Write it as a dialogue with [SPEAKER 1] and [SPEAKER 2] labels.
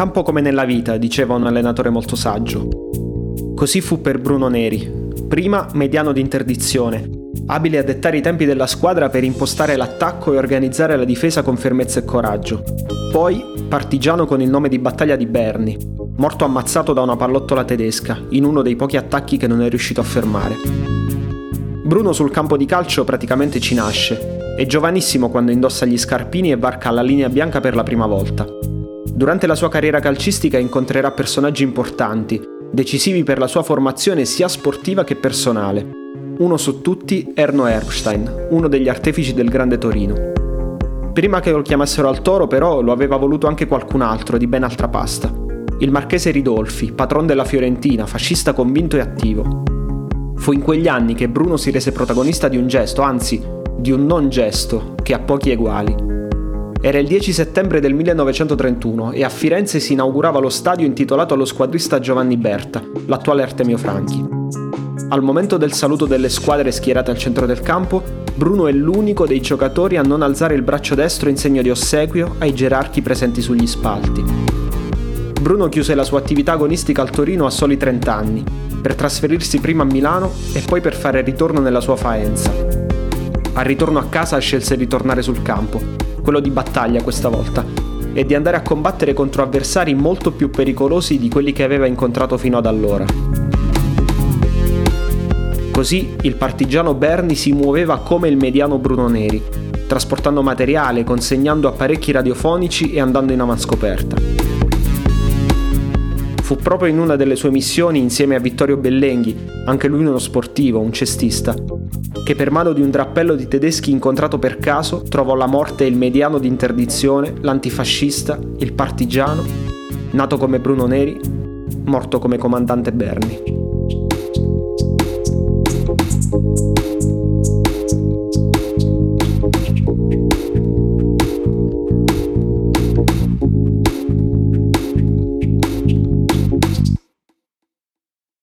[SPEAKER 1] Campo come nella vita, diceva un allenatore molto saggio. Così fu per Bruno Neri, prima mediano di interdizione, abile a dettare i tempi della squadra per impostare l'attacco e organizzare la difesa con fermezza e coraggio. Poi partigiano con il nome di battaglia di Berni, morto ammazzato da una pallottola tedesca, in uno dei pochi attacchi che non è riuscito a fermare. Bruno sul campo di calcio praticamente ci nasce, è giovanissimo quando indossa gli scarpini e varca la linea bianca per la prima volta. Durante la sua carriera calcistica incontrerà personaggi importanti, decisivi per la sua formazione sia sportiva che personale. Uno su tutti, Erno Erbstein, uno degli artefici del Grande Torino. Prima che lo chiamassero al toro, però, lo aveva voluto anche qualcun altro di ben altra pasta. Il marchese Ridolfi, patron della Fiorentina, fascista convinto e attivo. Fu in quegli anni che Bruno si rese protagonista di un gesto, anzi, di un non gesto, che ha pochi eguali. Era il 10 settembre del 1931 e a Firenze si inaugurava lo stadio intitolato allo squadrista Giovanni Berta, l'attuale Artemio Franchi. Al momento del saluto delle squadre schierate al centro del campo, Bruno è l'unico dei giocatori a non alzare il braccio destro in segno di ossequio ai gerarchi presenti sugli spalti. Bruno chiuse la sua attività agonistica al Torino a soli 30 anni, per trasferirsi prima a Milano e poi per fare ritorno nella sua Faenza. Al ritorno a casa scelse di tornare sul campo, quello di battaglia questa volta, e di andare a combattere contro avversari molto più pericolosi di quelli che aveva incontrato fino ad allora. Così il partigiano Berni si muoveva come il mediano Bruno Neri, trasportando materiale, consegnando apparecchi radiofonici e andando in avanscoperta. Fu proprio in una delle sue missioni, insieme a Vittorio Bellenghi, anche lui uno sportivo, un cestista, che per mano di un drappello di tedeschi incontrato per caso trovò la morte il mediano di interdizione, l'antifascista, il partigiano, nato come Bruno Neri, morto come comandante Berni.